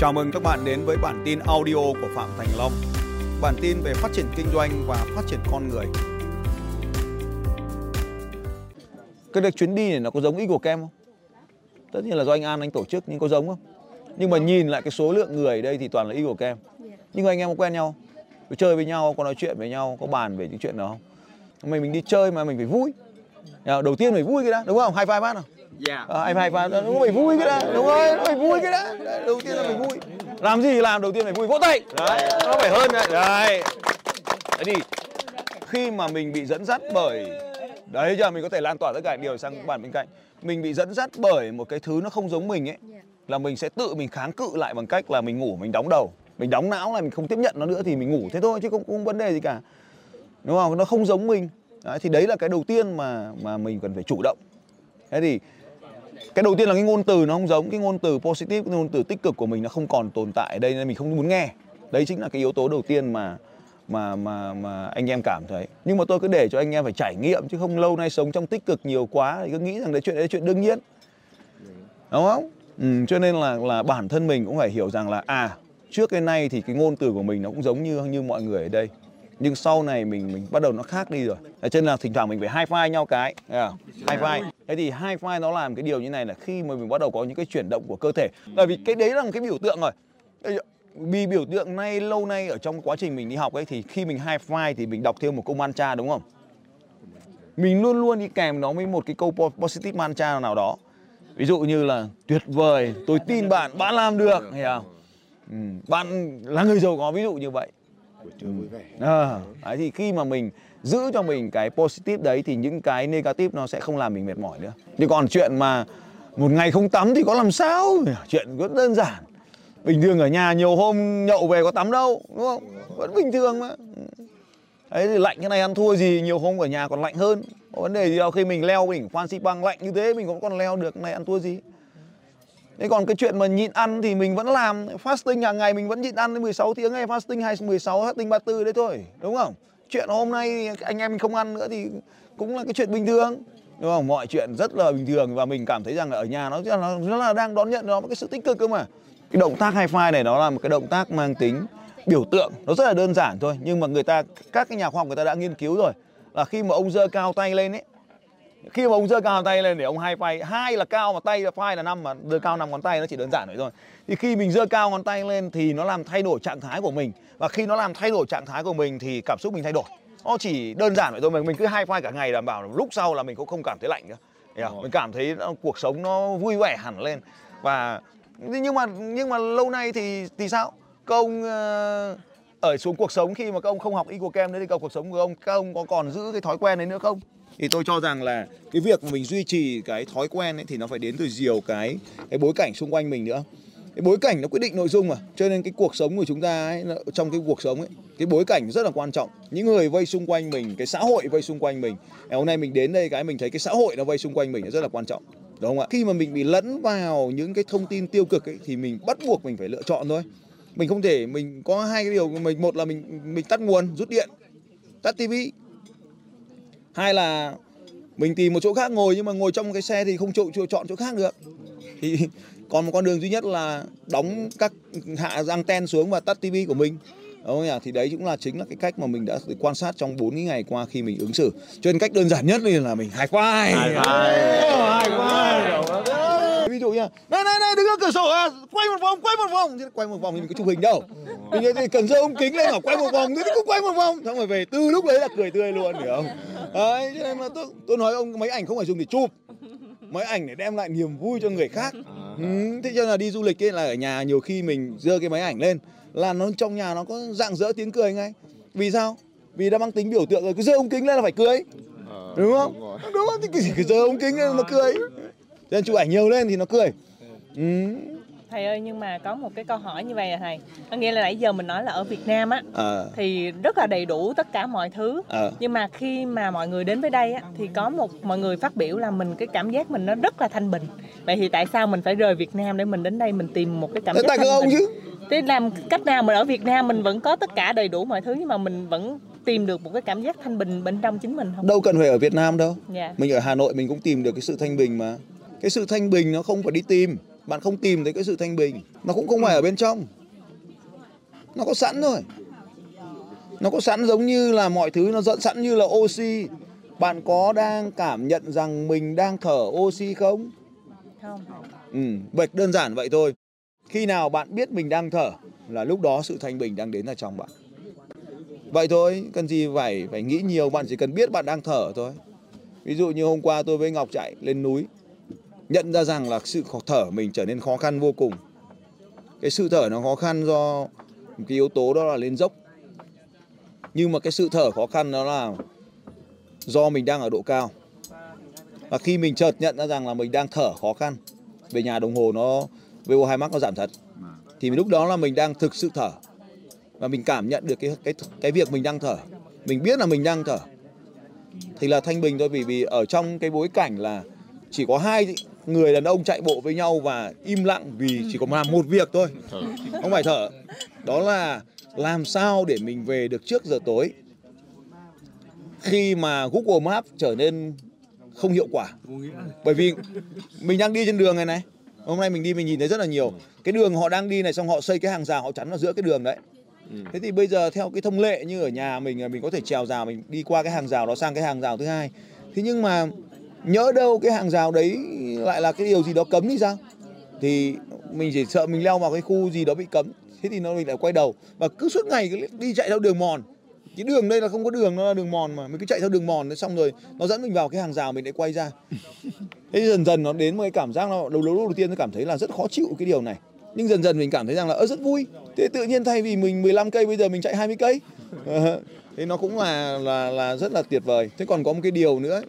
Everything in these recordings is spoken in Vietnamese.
Chào mừng các bạn đến với bản tin audio của Phạm Thành Long. Bản tin về phát triển kinh doanh và phát triển con người. Cái được chuyến đi này nó có giống ý của kem không? Tất nhiên là do anh An anh tổ chức nhưng có giống không? Nhưng mà nhìn lại cái số lượng người ở đây thì toàn là ý của kem. Nhưng anh em có quen nhau, có chơi với nhau, có nói chuyện với nhau, có bàn về những chuyện đó không? Mình mình đi chơi mà mình phải vui. Đầu tiên phải vui cái đã, đúng không? Hai vai bác nào? Dạ. À, hai vai bác, nó phải vui cái đã, đúng rồi, nó phải vui cái đã. Đầu tiên là phải vui. Làm gì làm đầu tiên phải vui, vỗ tay. Đấy, nó phải hơn đấy. Đấy. Thế thì khi mà mình bị dẫn dắt bởi đấy giờ mình có thể lan tỏa tất cả điều sang các bạn bên cạnh mình bị dẫn dắt bởi một cái thứ nó không giống mình ấy là mình sẽ tự mình kháng cự lại bằng cách là mình ngủ mình đóng đầu mình đóng não là mình không tiếp nhận nó nữa thì mình ngủ thế thôi chứ không, không vấn đề gì cả đúng không nó không giống mình đấy, thì đấy là cái đầu tiên mà mà mình cần phải chủ động thế thì cái đầu tiên là cái ngôn từ nó không giống cái ngôn từ positive cái ngôn từ tích cực của mình nó không còn tồn tại ở đây nên mình không muốn nghe. Đấy chính là cái yếu tố đầu tiên mà mà mà mà anh em cảm thấy. Nhưng mà tôi cứ để cho anh em phải trải nghiệm chứ không lâu nay sống trong tích cực nhiều quá thì cứ nghĩ rằng đấy chuyện đấy là chuyện đương nhiên. Đúng không? Ừ, cho nên là là bản thân mình cũng phải hiểu rằng là à trước cái nay thì cái ngôn từ của mình nó cũng giống như như mọi người ở đây nhưng sau này mình mình bắt đầu nó khác đi rồi. Cho nên là thỉnh thoảng mình phải hai file nhau cái hai file thế thì hai file nó làm cái điều như này là khi mà mình bắt đầu có những cái chuyển động của cơ thể. Bởi vì cái đấy là một cái biểu tượng rồi. Vì biểu tượng nay lâu nay ở trong quá trình mình đi học ấy thì khi mình hai file thì mình đọc thêm một câu mantra đúng không? Mình luôn luôn đi kèm nó với một cái câu positive mantra nào đó. Ví dụ như là tuyệt vời tôi tin bạn bạn làm được. Hiểu không? Ừ, bạn là người giàu có ví dụ như vậy buổi trưa vui vẻ. Ừ. À, đấy thì khi mà mình giữ cho mình cái positive đấy thì những cái negative nó sẽ không làm mình mệt mỏi nữa. Nhưng còn chuyện mà một ngày không tắm thì có làm sao? Chuyện rất đơn giản. Bình thường ở nhà nhiều hôm nhậu về có tắm đâu đúng không? Vẫn bình thường mà. Đấy thì lạnh thế này ăn thua gì nhiều hôm ở nhà còn lạnh hơn. Có vấn đề gì đâu khi mình leo đỉnh Phan xipang lạnh như thế mình cũng còn leo được này ăn thua gì? Thế còn cái chuyện mà nhịn ăn thì mình vẫn làm Fasting hàng ngày mình vẫn nhịn ăn đến 16 tiếng hay Fasting 2, 16, fasting 34 đấy thôi Đúng không? Chuyện hôm nay anh em mình không ăn nữa thì cũng là cái chuyện bình thường Đúng không? Mọi chuyện rất là bình thường và mình cảm thấy rằng là ở nhà nó rất là rất là đang đón nhận nó một cái sự tích cực cơ mà Cái động tác high five này nó là một cái động tác mang tính biểu tượng Nó rất là đơn giản thôi Nhưng mà người ta, các cái nhà khoa học người ta đã nghiên cứu rồi Là khi mà ông giơ cao tay lên ấy khi mà ông giơ cao tay lên để ông hai phay hai là cao mà tay là phai là năm mà giơ cao năm ngón tay nó chỉ đơn giản vậy thôi. Thì khi mình giơ cao ngón tay lên thì nó làm thay đổi trạng thái của mình. Và khi nó làm thay đổi trạng thái của mình thì cảm xúc mình thay đổi. Nó chỉ đơn giản vậy thôi mà mình cứ hai phay cả ngày đảm bảo lúc sau là mình cũng không cảm thấy lạnh nữa. Mình cảm thấy cuộc sống nó vui vẻ hẳn lên. Và nhưng mà nhưng mà lâu nay thì thì sao? Các ông ở xuống cuộc sống khi mà các ông không học Eagle Camp đấy thì cuộc sống của ông các ông có còn giữ cái thói quen đấy nữa không thì tôi cho rằng là cái việc mà mình duy trì cái thói quen ấy thì nó phải đến từ nhiều cái cái bối cảnh xung quanh mình nữa. Cái bối cảnh nó quyết định nội dung mà cho nên cái cuộc sống của chúng ta ấy, trong cái cuộc sống ấy cái bối cảnh rất là quan trọng. Những người vây xung quanh mình cái xã hội vây xung quanh mình ngày hôm nay mình đến đây cái mình thấy cái xã hội nó vây xung quanh mình rất là quan trọng đúng không ạ? Khi mà mình bị lẫn vào những cái thông tin tiêu cực ấy thì mình bắt buộc mình phải lựa chọn thôi. Mình không thể mình có hai cái điều mình một là mình mình tắt nguồn rút điện tắt tivi hai là mình tìm một chỗ khác ngồi nhưng mà ngồi trong cái xe thì không chọn chỗ chọn chỗ khác được. Thì còn một con đường duy nhất là đóng các hạ răng ten xuống và tắt tivi của mình. Đúng không nhỉ? thì đấy cũng là chính là cái cách mà mình đã quan sát trong 4 cái ngày qua khi mình ứng xử. Cho nên cách đơn giản nhất là mình high five high five ví dụ như này này này đứng ở cửa sổ à, quay một vòng quay một vòng. Quay một vòng thì mình có chụp hình đâu. Mình thì cần dơ ống kính lên bảo quay một vòng thì cũng quay một vòng. Xong rồi về từ lúc đấy là cười tươi luôn hiểu không đấy cho nên là tôi tôi nói ông mấy ảnh không phải dùng để chụp. Mấy ảnh để đem lại niềm vui cho người khác. Ừ, thế cho nên là đi du lịch ấy là ở nhà nhiều khi mình dơ cái máy ảnh lên là nó trong nhà nó có dạng dỡ tiếng cười ngay. Vì sao? Vì đã mang tính biểu tượng rồi cứ dơ ống kính lên là phải cười. Đúng không? đúng không? Thì cứ, cứ dơ ống kính lên nó cười. Nên chụp ảnh nhiều lên thì nó cười. Ừ. thầy ơi nhưng mà có một cái câu hỏi như vậy là thầy. Có nghĩa là nãy giờ mình nói là ở Việt Nam á à. thì rất là đầy đủ tất cả mọi thứ. À. nhưng mà khi mà mọi người đến với đây á thì có một mọi người phát biểu là mình cái cảm giác mình nó rất là thanh bình. Vậy thì tại sao mình phải rời Việt Nam để mình đến đây mình tìm một cái cảm giác tại thanh ông bình? chứ? Thế làm cách nào mình ở Việt Nam mình vẫn có tất cả đầy đủ mọi thứ nhưng mà mình vẫn tìm được một cái cảm giác thanh bình bên trong chính mình không? Đâu cần phải ở Việt Nam đâu. Dạ. Mình ở Hà Nội mình cũng tìm được cái sự thanh bình mà. Cái sự thanh bình nó không phải đi tìm bạn không tìm thấy cái sự thanh bình. Nó cũng không phải ở bên trong. Nó có sẵn rồi nó có sẵn giống như là mọi thứ nó dẫn sẵn như là oxy. Bạn có đang cảm nhận rằng mình đang thở oxy không? Không. Ừ vậy đơn giản vậy thôi. Khi nào bạn biết mình đang thở là lúc đó sự thanh bình đang đến ở trong bạn. Vậy thôi cần gì phải phải nghĩ nhiều bạn chỉ cần biết bạn đang thở thôi. Ví dụ như hôm qua tôi với ngọc chạy lên núi nhận ra rằng là sự khó thở mình trở nên khó khăn vô cùng. Cái sự thở nó khó khăn do một cái yếu tố đó là lên dốc. Nhưng mà cái sự thở khó khăn đó là do mình đang ở độ cao. Và khi mình chợt nhận ra rằng là mình đang thở khó khăn, về nhà đồng hồ nó VO2 max nó giảm thật, thì lúc đó là mình đang thực sự thở. Và mình cảm nhận được cái cái cái việc mình đang thở. Mình biết là mình đang thở. Thì là thanh bình thôi, vì vì ở trong cái bối cảnh là chỉ có hai người đàn ông chạy bộ với nhau và im lặng vì chỉ có làm một việc thôi. Không phải thở. Đó là làm sao để mình về được trước giờ tối. Khi mà Google Maps trở nên không hiệu quả. Bởi vì mình đang đi trên đường này này. Hôm nay mình đi mình nhìn thấy rất là nhiều. Cái đường họ đang đi này xong họ xây cái hàng rào họ chắn ở giữa cái đường đấy. Thế thì bây giờ theo cái thông lệ như ở nhà mình là mình có thể trèo rào mình đi qua cái hàng rào đó sang cái hàng rào thứ hai. Thế nhưng mà nhỡ đâu cái hàng rào đấy lại là cái điều gì đó cấm thì sao? Thì mình chỉ sợ mình leo vào cái khu gì đó bị cấm thế thì nó mình lại quay đầu. Và cứ suốt ngày cứ đi chạy theo đường mòn. Cái đường đây là không có đường nó là đường mòn mà. Mình cứ chạy theo đường mòn đấy xong rồi nó dẫn mình vào cái hàng rào mình lại quay ra. Thế dần dần nó đến một cái cảm giác nó đầu đầu đầu tiên tôi cảm thấy là rất khó chịu cái điều này. Nhưng dần dần mình cảm thấy rằng là ơ rất vui. Thế tự nhiên thay vì mình 15 cây bây giờ mình chạy 20 cây. Ờ, thế nó cũng là là là rất là tuyệt vời. Thế còn có một cái điều nữa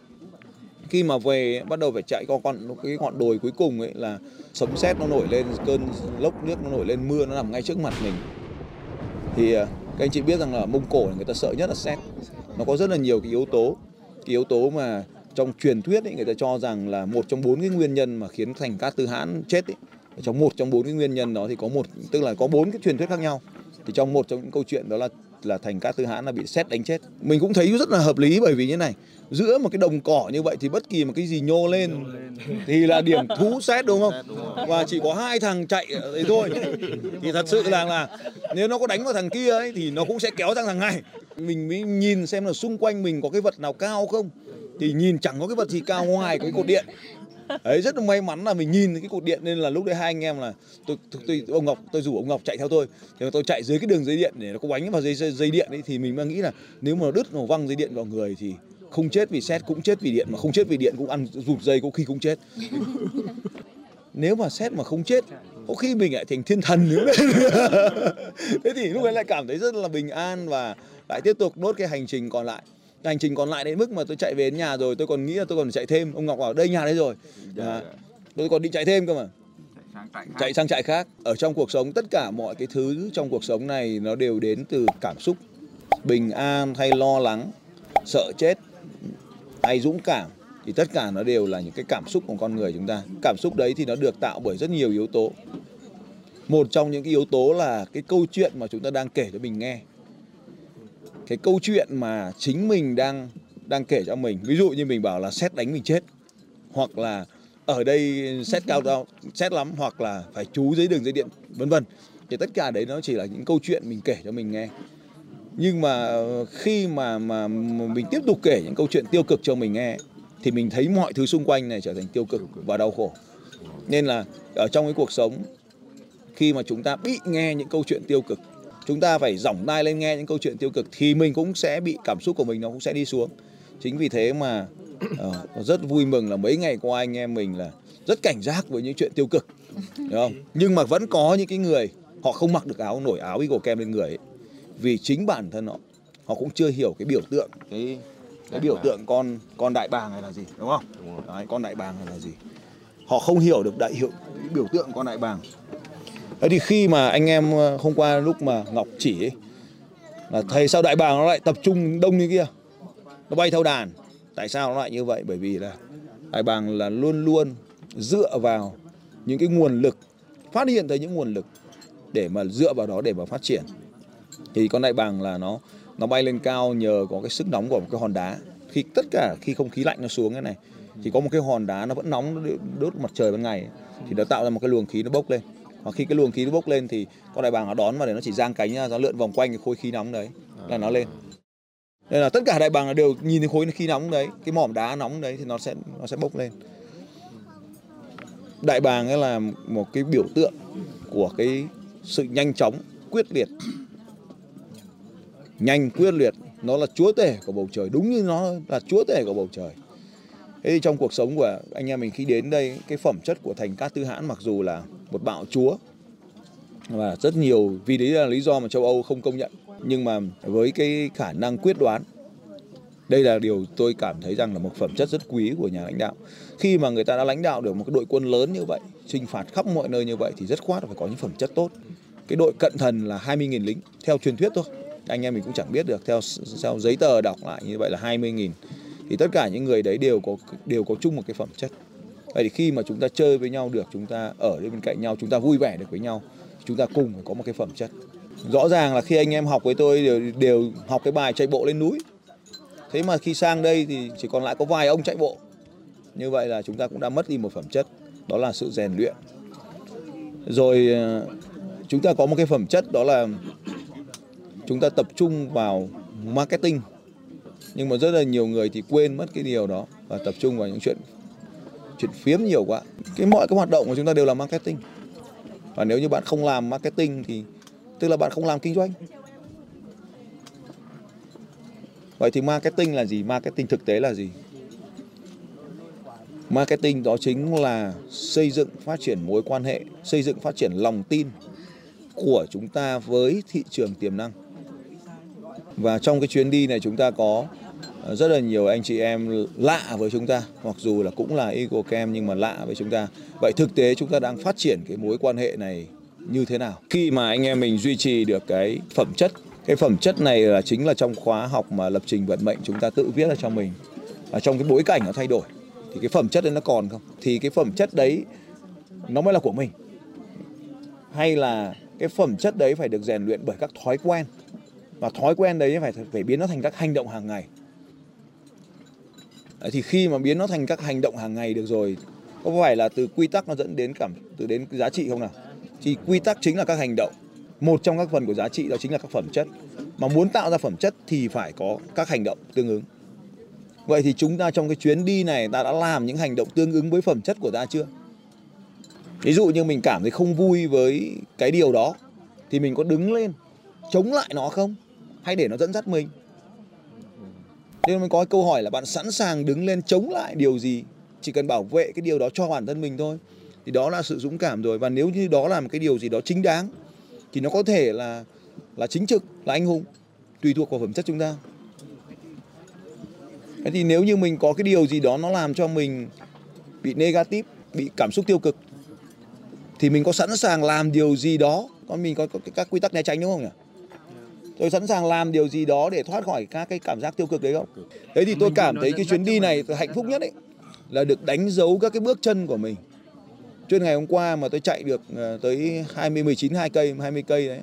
khi mà về bắt đầu phải chạy qua con cái ngọn đồi cuối cùng ấy là sấm sét nó nổi lên cơn lốc nước nó nổi lên mưa nó nằm ngay trước mặt mình. Thì à, các anh chị biết rằng là mông cổ người ta sợ nhất là sét. Nó có rất là nhiều cái yếu tố. Cái yếu tố mà trong truyền thuyết ấy, người ta cho rằng là một trong bốn cái nguyên nhân mà khiến thành cát tư hãn chết ấy, trong một trong bốn cái nguyên nhân đó thì có một tức là có bốn cái truyền thuyết khác nhau. Thì trong một trong những câu chuyện đó là là thành cát tư hãn là bị sét đánh chết. Mình cũng thấy rất là hợp lý bởi vì như này giữa một cái đồng cỏ như vậy thì bất kỳ một cái gì nhô lên thì là điểm thú sét đúng không? Và chỉ có hai thằng chạy đấy thôi. Thì thật sự là là nếu nó có đánh vào thằng kia ấy thì nó cũng sẽ kéo sang thằng này. Mình mới nhìn xem là xung quanh mình có cái vật nào cao không. Thì nhìn chẳng có cái vật gì cao ngoài cái cột điện ấy rất là may mắn là mình nhìn cái cột điện nên là lúc đấy hai anh em là tôi, tôi, tôi ông ngọc tôi rủ ông ngọc chạy theo tôi. Thì tôi chạy dưới cái đường dây điện để nó có bánh vào dây, dây dây điện ấy thì mình mới nghĩ là nếu mà nó đứt nó văng dây điện vào người thì không chết vì xét cũng chết vì điện mà không chết vì điện cũng ăn rụt dây có khi cũng chết. Nếu mà xét mà không chết có khi mình lại thành thiên thần nữa. Đấy. thế thì lúc ấy lại cảm thấy rất là bình an và lại tiếp tục đốt cái hành trình còn lại hành trình còn lại đến mức mà tôi chạy về đến nhà rồi tôi còn nghĩ là tôi còn chạy thêm. Ông ngọc bảo đây nhà đấy rồi. À, tôi còn định chạy thêm cơ mà. Chạy sang trại khác. Ở trong cuộc sống tất cả mọi cái thứ trong cuộc sống này nó đều đến từ cảm xúc bình an hay lo lắng sợ chết hay dũng cảm. Thì tất cả nó đều là những cái cảm xúc của con người chúng ta. Cảm xúc đấy thì nó được tạo bởi rất nhiều yếu tố. Một trong những cái yếu tố là cái câu chuyện mà chúng ta đang kể cho mình nghe cái câu chuyện mà chính mình đang đang kể cho mình. Ví dụ như mình bảo là xét đánh mình chết hoặc là ở đây xét cao cao xét lắm hoặc là phải chú dưới đường dây điện vân vân. Thì tất cả đấy nó chỉ là những câu chuyện mình kể cho mình nghe. Nhưng mà khi mà mà mình tiếp tục kể những câu chuyện tiêu cực cho mình nghe, thì mình thấy mọi thứ xung quanh này trở thành tiêu cực và đau khổ. Nên là ở trong cái cuộc sống, khi mà chúng ta bị nghe những câu chuyện tiêu cực chúng ta phải giỏng tai lên nghe những câu chuyện tiêu cực thì mình cũng sẽ bị cảm xúc của mình nó cũng sẽ đi xuống. Chính vì thế mà uh, rất vui mừng là mấy ngày qua anh em mình là rất cảnh giác với những chuyện tiêu cực đúng không? Nhưng mà vẫn có những cái người họ không mặc được áo nổi áo Eagle kem lên người ấy, vì chính bản thân họ họ cũng chưa hiểu cái biểu tượng cái cái biểu tượng con con đại bàng này là gì đúng không? Đấy, con đại bàng này là gì? Họ không hiểu được đại hiệu biểu tượng con đại bàng Thế thì khi mà anh em ờ, hôm qua lúc mà Ngọc chỉ ấy, là thầy sao đại bàng nó lại tập trung đông như kia? Nó bay theo đàn. Tại sao nó lại như vậy? Bởi vì là đại bàng là luôn luôn dựa vào những cái nguồn lực phát hiện thấy những nguồn lực để mà dựa vào đó để mà phát triển. Thì con đại bàng là nó nó bay lên cao nhờ có cái sức nóng của một cái hòn đá. Khi tất cả khi không khí lạnh nó xuống cái này thì có một cái hòn đá nó vẫn nóng nó đốt mặt trời ban ngày. Thì nó tạo ra một cái luồng khí nó bốc lên và khi cái luồng khí nó bốc lên thì con đại bàng nó đón vào để nó chỉ giang cánh ra nó lượn vòng quanh cái khối khí nóng đấy, là nó lên. Nên là tất cả đại bàng đều nhìn thấy khối khí nóng đấy, cái mỏm đá nóng đấy thì nó sẽ nó sẽ bốc lên. Đại bàng ấy là một cái biểu tượng của cái sự nhanh chóng, quyết liệt. Nhanh, quyết liệt, nó là chúa tể của bầu trời, đúng như nó là chúa tể của bầu trời. Thế thì trong cuộc sống của anh em mình khi đến đây, cái phẩm chất của thành cát tư hãn mặc dù là một bạo chúa. Và rất nhiều, vì đấy là lý do mà châu âu không công nhận, nhưng mà với cái khả năng quyết đoán, đây là điều tôi cảm thấy rằng là một phẩm chất rất quý của nhà lãnh đạo. Khi mà người ta đã lãnh đạo được một cái đội quân lớn như vậy chinh phạt khắp mọi nơi như vậy thì rất khoát phải có những phẩm chất tốt. Cái đội cận thần là 20.000 lính, theo truyền thuyết thôi. Anh em mình cũng chẳng biết được, theo theo giấy tờ đọc lại như vậy là 20.000 thì tất cả những người đấy đều có đều có chung một cái phẩm chất vậy thì khi mà chúng ta chơi với nhau được chúng ta ở bên cạnh nhau chúng ta vui vẻ được với nhau chúng ta cùng phải có một cái phẩm chất. Rõ ràng là khi anh em học với tôi đều, đều học cái bài chạy bộ lên núi. Thế mà khi sang đây thì chỉ còn lại có vài ông chạy bộ. Như vậy là chúng ta cũng đã mất đi một phẩm chất đó là sự rèn luyện. Rồi ờ, chúng ta có một cái phẩm chất đó là chúng ta tập trung vào marketing. Nhưng mà rất là nhiều người thì quên mất cái điều đó và tập trung vào những chuyện chuyện phiếm nhiều quá. Cái mọi cái hoạt động của chúng ta đều là marketing. Và nếu như bạn không làm marketing thì, tức là bạn không làm kinh doanh. Vậy thì marketing là gì? Marketing thực tế là gì? Marketing đó chính là xây dựng, phát triển mối quan hệ, xây dựng, phát triển lòng tin của chúng ta với thị trường tiềm năng. Và trong cái chuyến đi này chúng ta có rất là nhiều anh chị em lạ với chúng ta, mặc dù là cũng là EcoCam nhưng mà lạ với chúng ta. Vậy thực tế chúng ta đang phát triển cái mối quan hệ này như thế nào? Khi mà anh em mình duy trì được cái phẩm chất, cái phẩm chất này là chính là trong khóa học mà lập trình vận mệnh chúng ta tự viết ra cho mình. Và trong cái bối cảnh nó thay đổi, thì cái phẩm chất đấy nó còn không? Thì cái phẩm chất đấy nó mới là của mình. Hay là cái phẩm chất đấy phải được rèn luyện bởi các thói quen? Và thói quen đấy phải phải biến nó thành các hành động hàng ngày thì khi mà biến nó thành các hành động hàng ngày được rồi, có phải là từ quy tắc nó dẫn đến cảm, từ đến giá trị không nào? Thì quy tắc chính là các hành động. Một trong các phần của giá trị đó chính là các phẩm chất. Mà muốn tạo ra phẩm chất thì phải có các hành động tương ứng. Vậy thì chúng ta trong cái chuyến đi này, ta đã làm những hành động tương ứng với phẩm chất của ta chưa? Ví dụ như mình cảm thấy không vui với cái điều đó, thì mình có đứng lên, chống lại nó không? Hay để nó dẫn dắt mình? Nên mình có câu hỏi là bạn sẵn sàng đứng lên chống lại điều gì? Chỉ cần bảo vệ cái điều đó cho bản thân mình thôi. Thì đó là sự dũng cảm rồi. Và nếu như đó là một cái điều gì đó chính đáng thì nó có thể là là chính trực là anh hùng tùy thuộc vào phẩm chất chúng ta. Thế thì nếu như mình có cái điều gì đó nó làm cho mình bị negative bị cảm xúc tiêu cực thì mình có sẵn sàng làm điều gì đó? Còn mình có, có các quy tắc né tránh đúng không nhỉ? Tôi sẵn sàng làm điều gì đó để thoát khỏi các cái cảm giác tiêu cực đấy không? Thế thì tôi cảm thấy cái chuyến đi này tôi hạnh phúc nhất ấy là được đánh dấu các cái bước chân của mình. Chuyên ngày hôm qua mà tôi chạy được ờ, tới 20 19 2 cây 20 cây đấy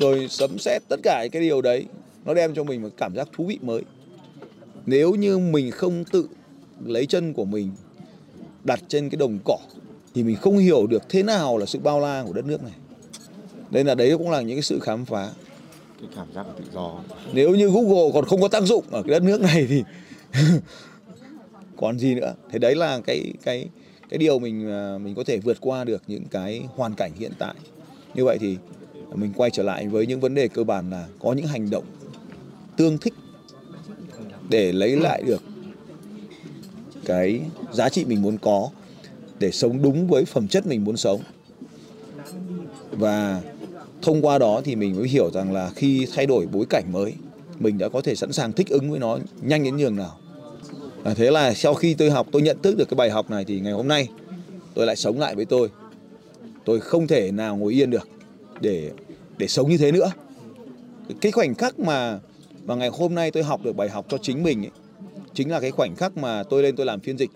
rồi sấm xét tất cả cái điều đấy. Nó đem cho mình một cảm giác thú vị mới. Nếu như mình không tự lấy chân của mình đặt trên cái đồng cỏ thì mình không hiểu được thế nào là sự bao la của đất nước này. Nên là đấy cũng là những cái sự khám phá cái cảm giác tự do. Nếu như Google còn không có tác dụng ở cái đất nước này thì còn gì nữa? Thế đấy là cái cái cái điều mình à, mình có thể vượt qua được những cái hoàn cảnh hiện tại. Như vậy thì mình quay trở lại với những vấn đề cơ bản là có những hành động tương thích để lấy lại được cái giá trị mình muốn có để sống đúng với phẩm chất mình muốn sống. Và thông qua đó thì mình mới hiểu rằng là khi thay đổi bối cảnh mới mình đã có thể sẵn sàng thích ứng với nó nhanh đến nhường nào. Và thế là sau khi tôi học tôi nhận thức được cái bài học này thì ngày hôm nay tôi lại sống lại với tôi. Tôi không thể nào ngồi yên được để để sống như thế nữa. Cái khoảnh khắc mà mà ngày hôm nay tôi học được bài học cho chính mình ấy, chính là cái khoảnh khắc mà tôi lên tôi làm phiên dịch.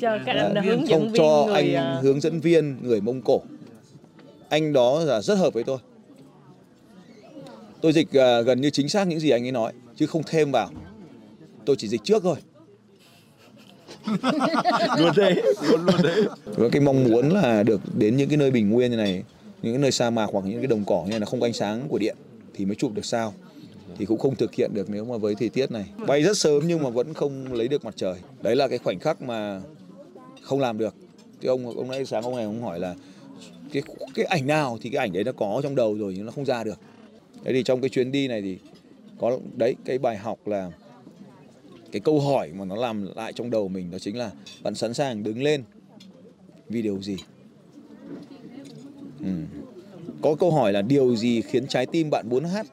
Cho các anh hướng dẫn không viên cho người anh à, hướng dẫn viên người mông cổ. Anh đó là rất hợp với tôi tôi dịch à, gần như chính xác những gì anh ấy nói chứ không thêm vào tôi chỉ dịch trước thôi luôn thế luôn luôn thế Và cái mong muốn là được đến những cái nơi bình nguyên như này, những cái nơi sa mạc hoặc những cái đồng cỏ như này là không có ánh sáng của điện thì mới chụp được sao. Thì cũng không thực hiện được nếu mà với thời tiết này. Bay rất sớm nhưng mà vẫn không lấy được mặt trời. Đấy là cái khoảnh khắc mà không làm được. Thì ông ông nãy sáng ông này ông hỏi là cái cái ảnh nào thì cái ảnh đấy nó có trong đầu rồi nhưng nó không ra được thế thì trong cái chuyến đi này thì có, đấy, cái bài học là cái câu hỏi mà nó làm lại trong đầu mình đó chính là bạn sẵn sàng đứng lên vì điều gì ừ. có câu hỏi là điều gì khiến trái tim bạn muốn hát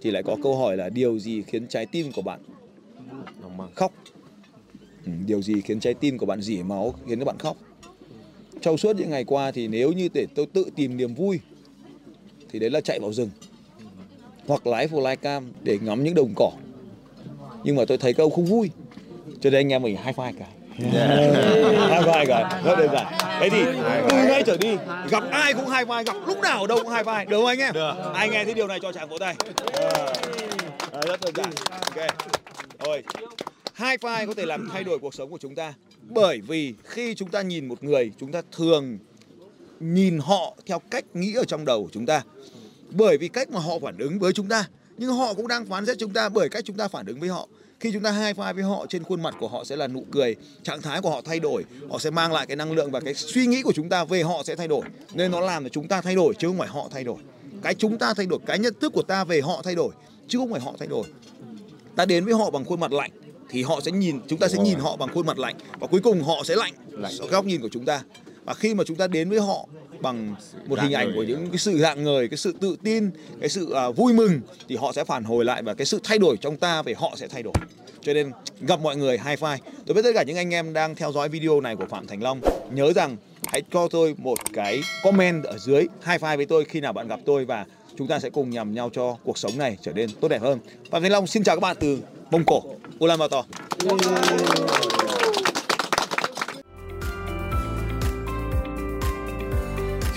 thì lại có câu hỏi là điều gì khiến trái tim của bạn khóc ừ. điều gì khiến trái tim của bạn dỉ máu, khiến các bạn khóc trong suốt những ngày qua thì nếu như để tôi tự tìm niềm vui, thì đấy là chạy vào rừng hoặc lái flycam để ngắm những đồng cỏ. Nhưng mà tôi thấy các ông không vui. Cho nên anh em mình hai vai cái hai vai cái rất đơn giản. Thế thì từ nay trở đi. Gặp ai cũng hai vai gặp lúc nào ở đâu cũng hai vai được không anh em? Ai nghe thấy điều này cho chàng vỗ tay. Rất đơn giản. Ok. Rồi. Hai vai có thể làm thay đổi cuộc sống của chúng ta. Bởi vì khi chúng ta nhìn một người chúng ta thường nhìn họ theo cách nghĩ ở trong đầu của chúng ta bởi vì cách mà họ phản ứng với chúng ta nhưng họ cũng đang phán xét chúng ta bởi cách chúng ta phản ứng với họ. Khi chúng ta hai vai với họ trên khuôn mặt của họ sẽ là nụ cười trạng thái của họ thay đổi. Họ sẽ mang lại cái năng lượng và cái suy nghĩ của chúng ta về họ sẽ thay đổi. Nên nó làm cho chúng ta thay đổi chứ không phải họ thay đổi. Cái chúng ta thay đổi cái nhận thức của ta về họ thay đổi chứ không phải họ thay đổi. Ta đến với họ bằng khuôn mặt lạnh thì họ sẽ nhìn chúng ta sẽ nhìn họ bằng khuôn mặt lạnh. Và cuối cùng họ sẽ lạnh góc nhìn của chúng ta và khi mà chúng ta đến với họ bằng một hình ảnh của những cái sự rạng ngời cái sự tự tin cái sự à, vui mừng thì họ sẽ phản hồi lại và cái sự thay đổi trong ta về họ sẽ thay đổi. Cho nên gặp mọi người high five. Đối với tất cả những anh em đang theo dõi video này của Phạm Thành Long nhớ rằng hãy cho tôi một cái comment ở dưới high five với tôi khi nào bạn gặp tôi và chúng ta sẽ cùng nhằm nhau cho cuộc sống này trở nên tốt đẹp hơn. Phạm Thành Long xin chào các bạn từ Mông Cổ Ulaanbaatar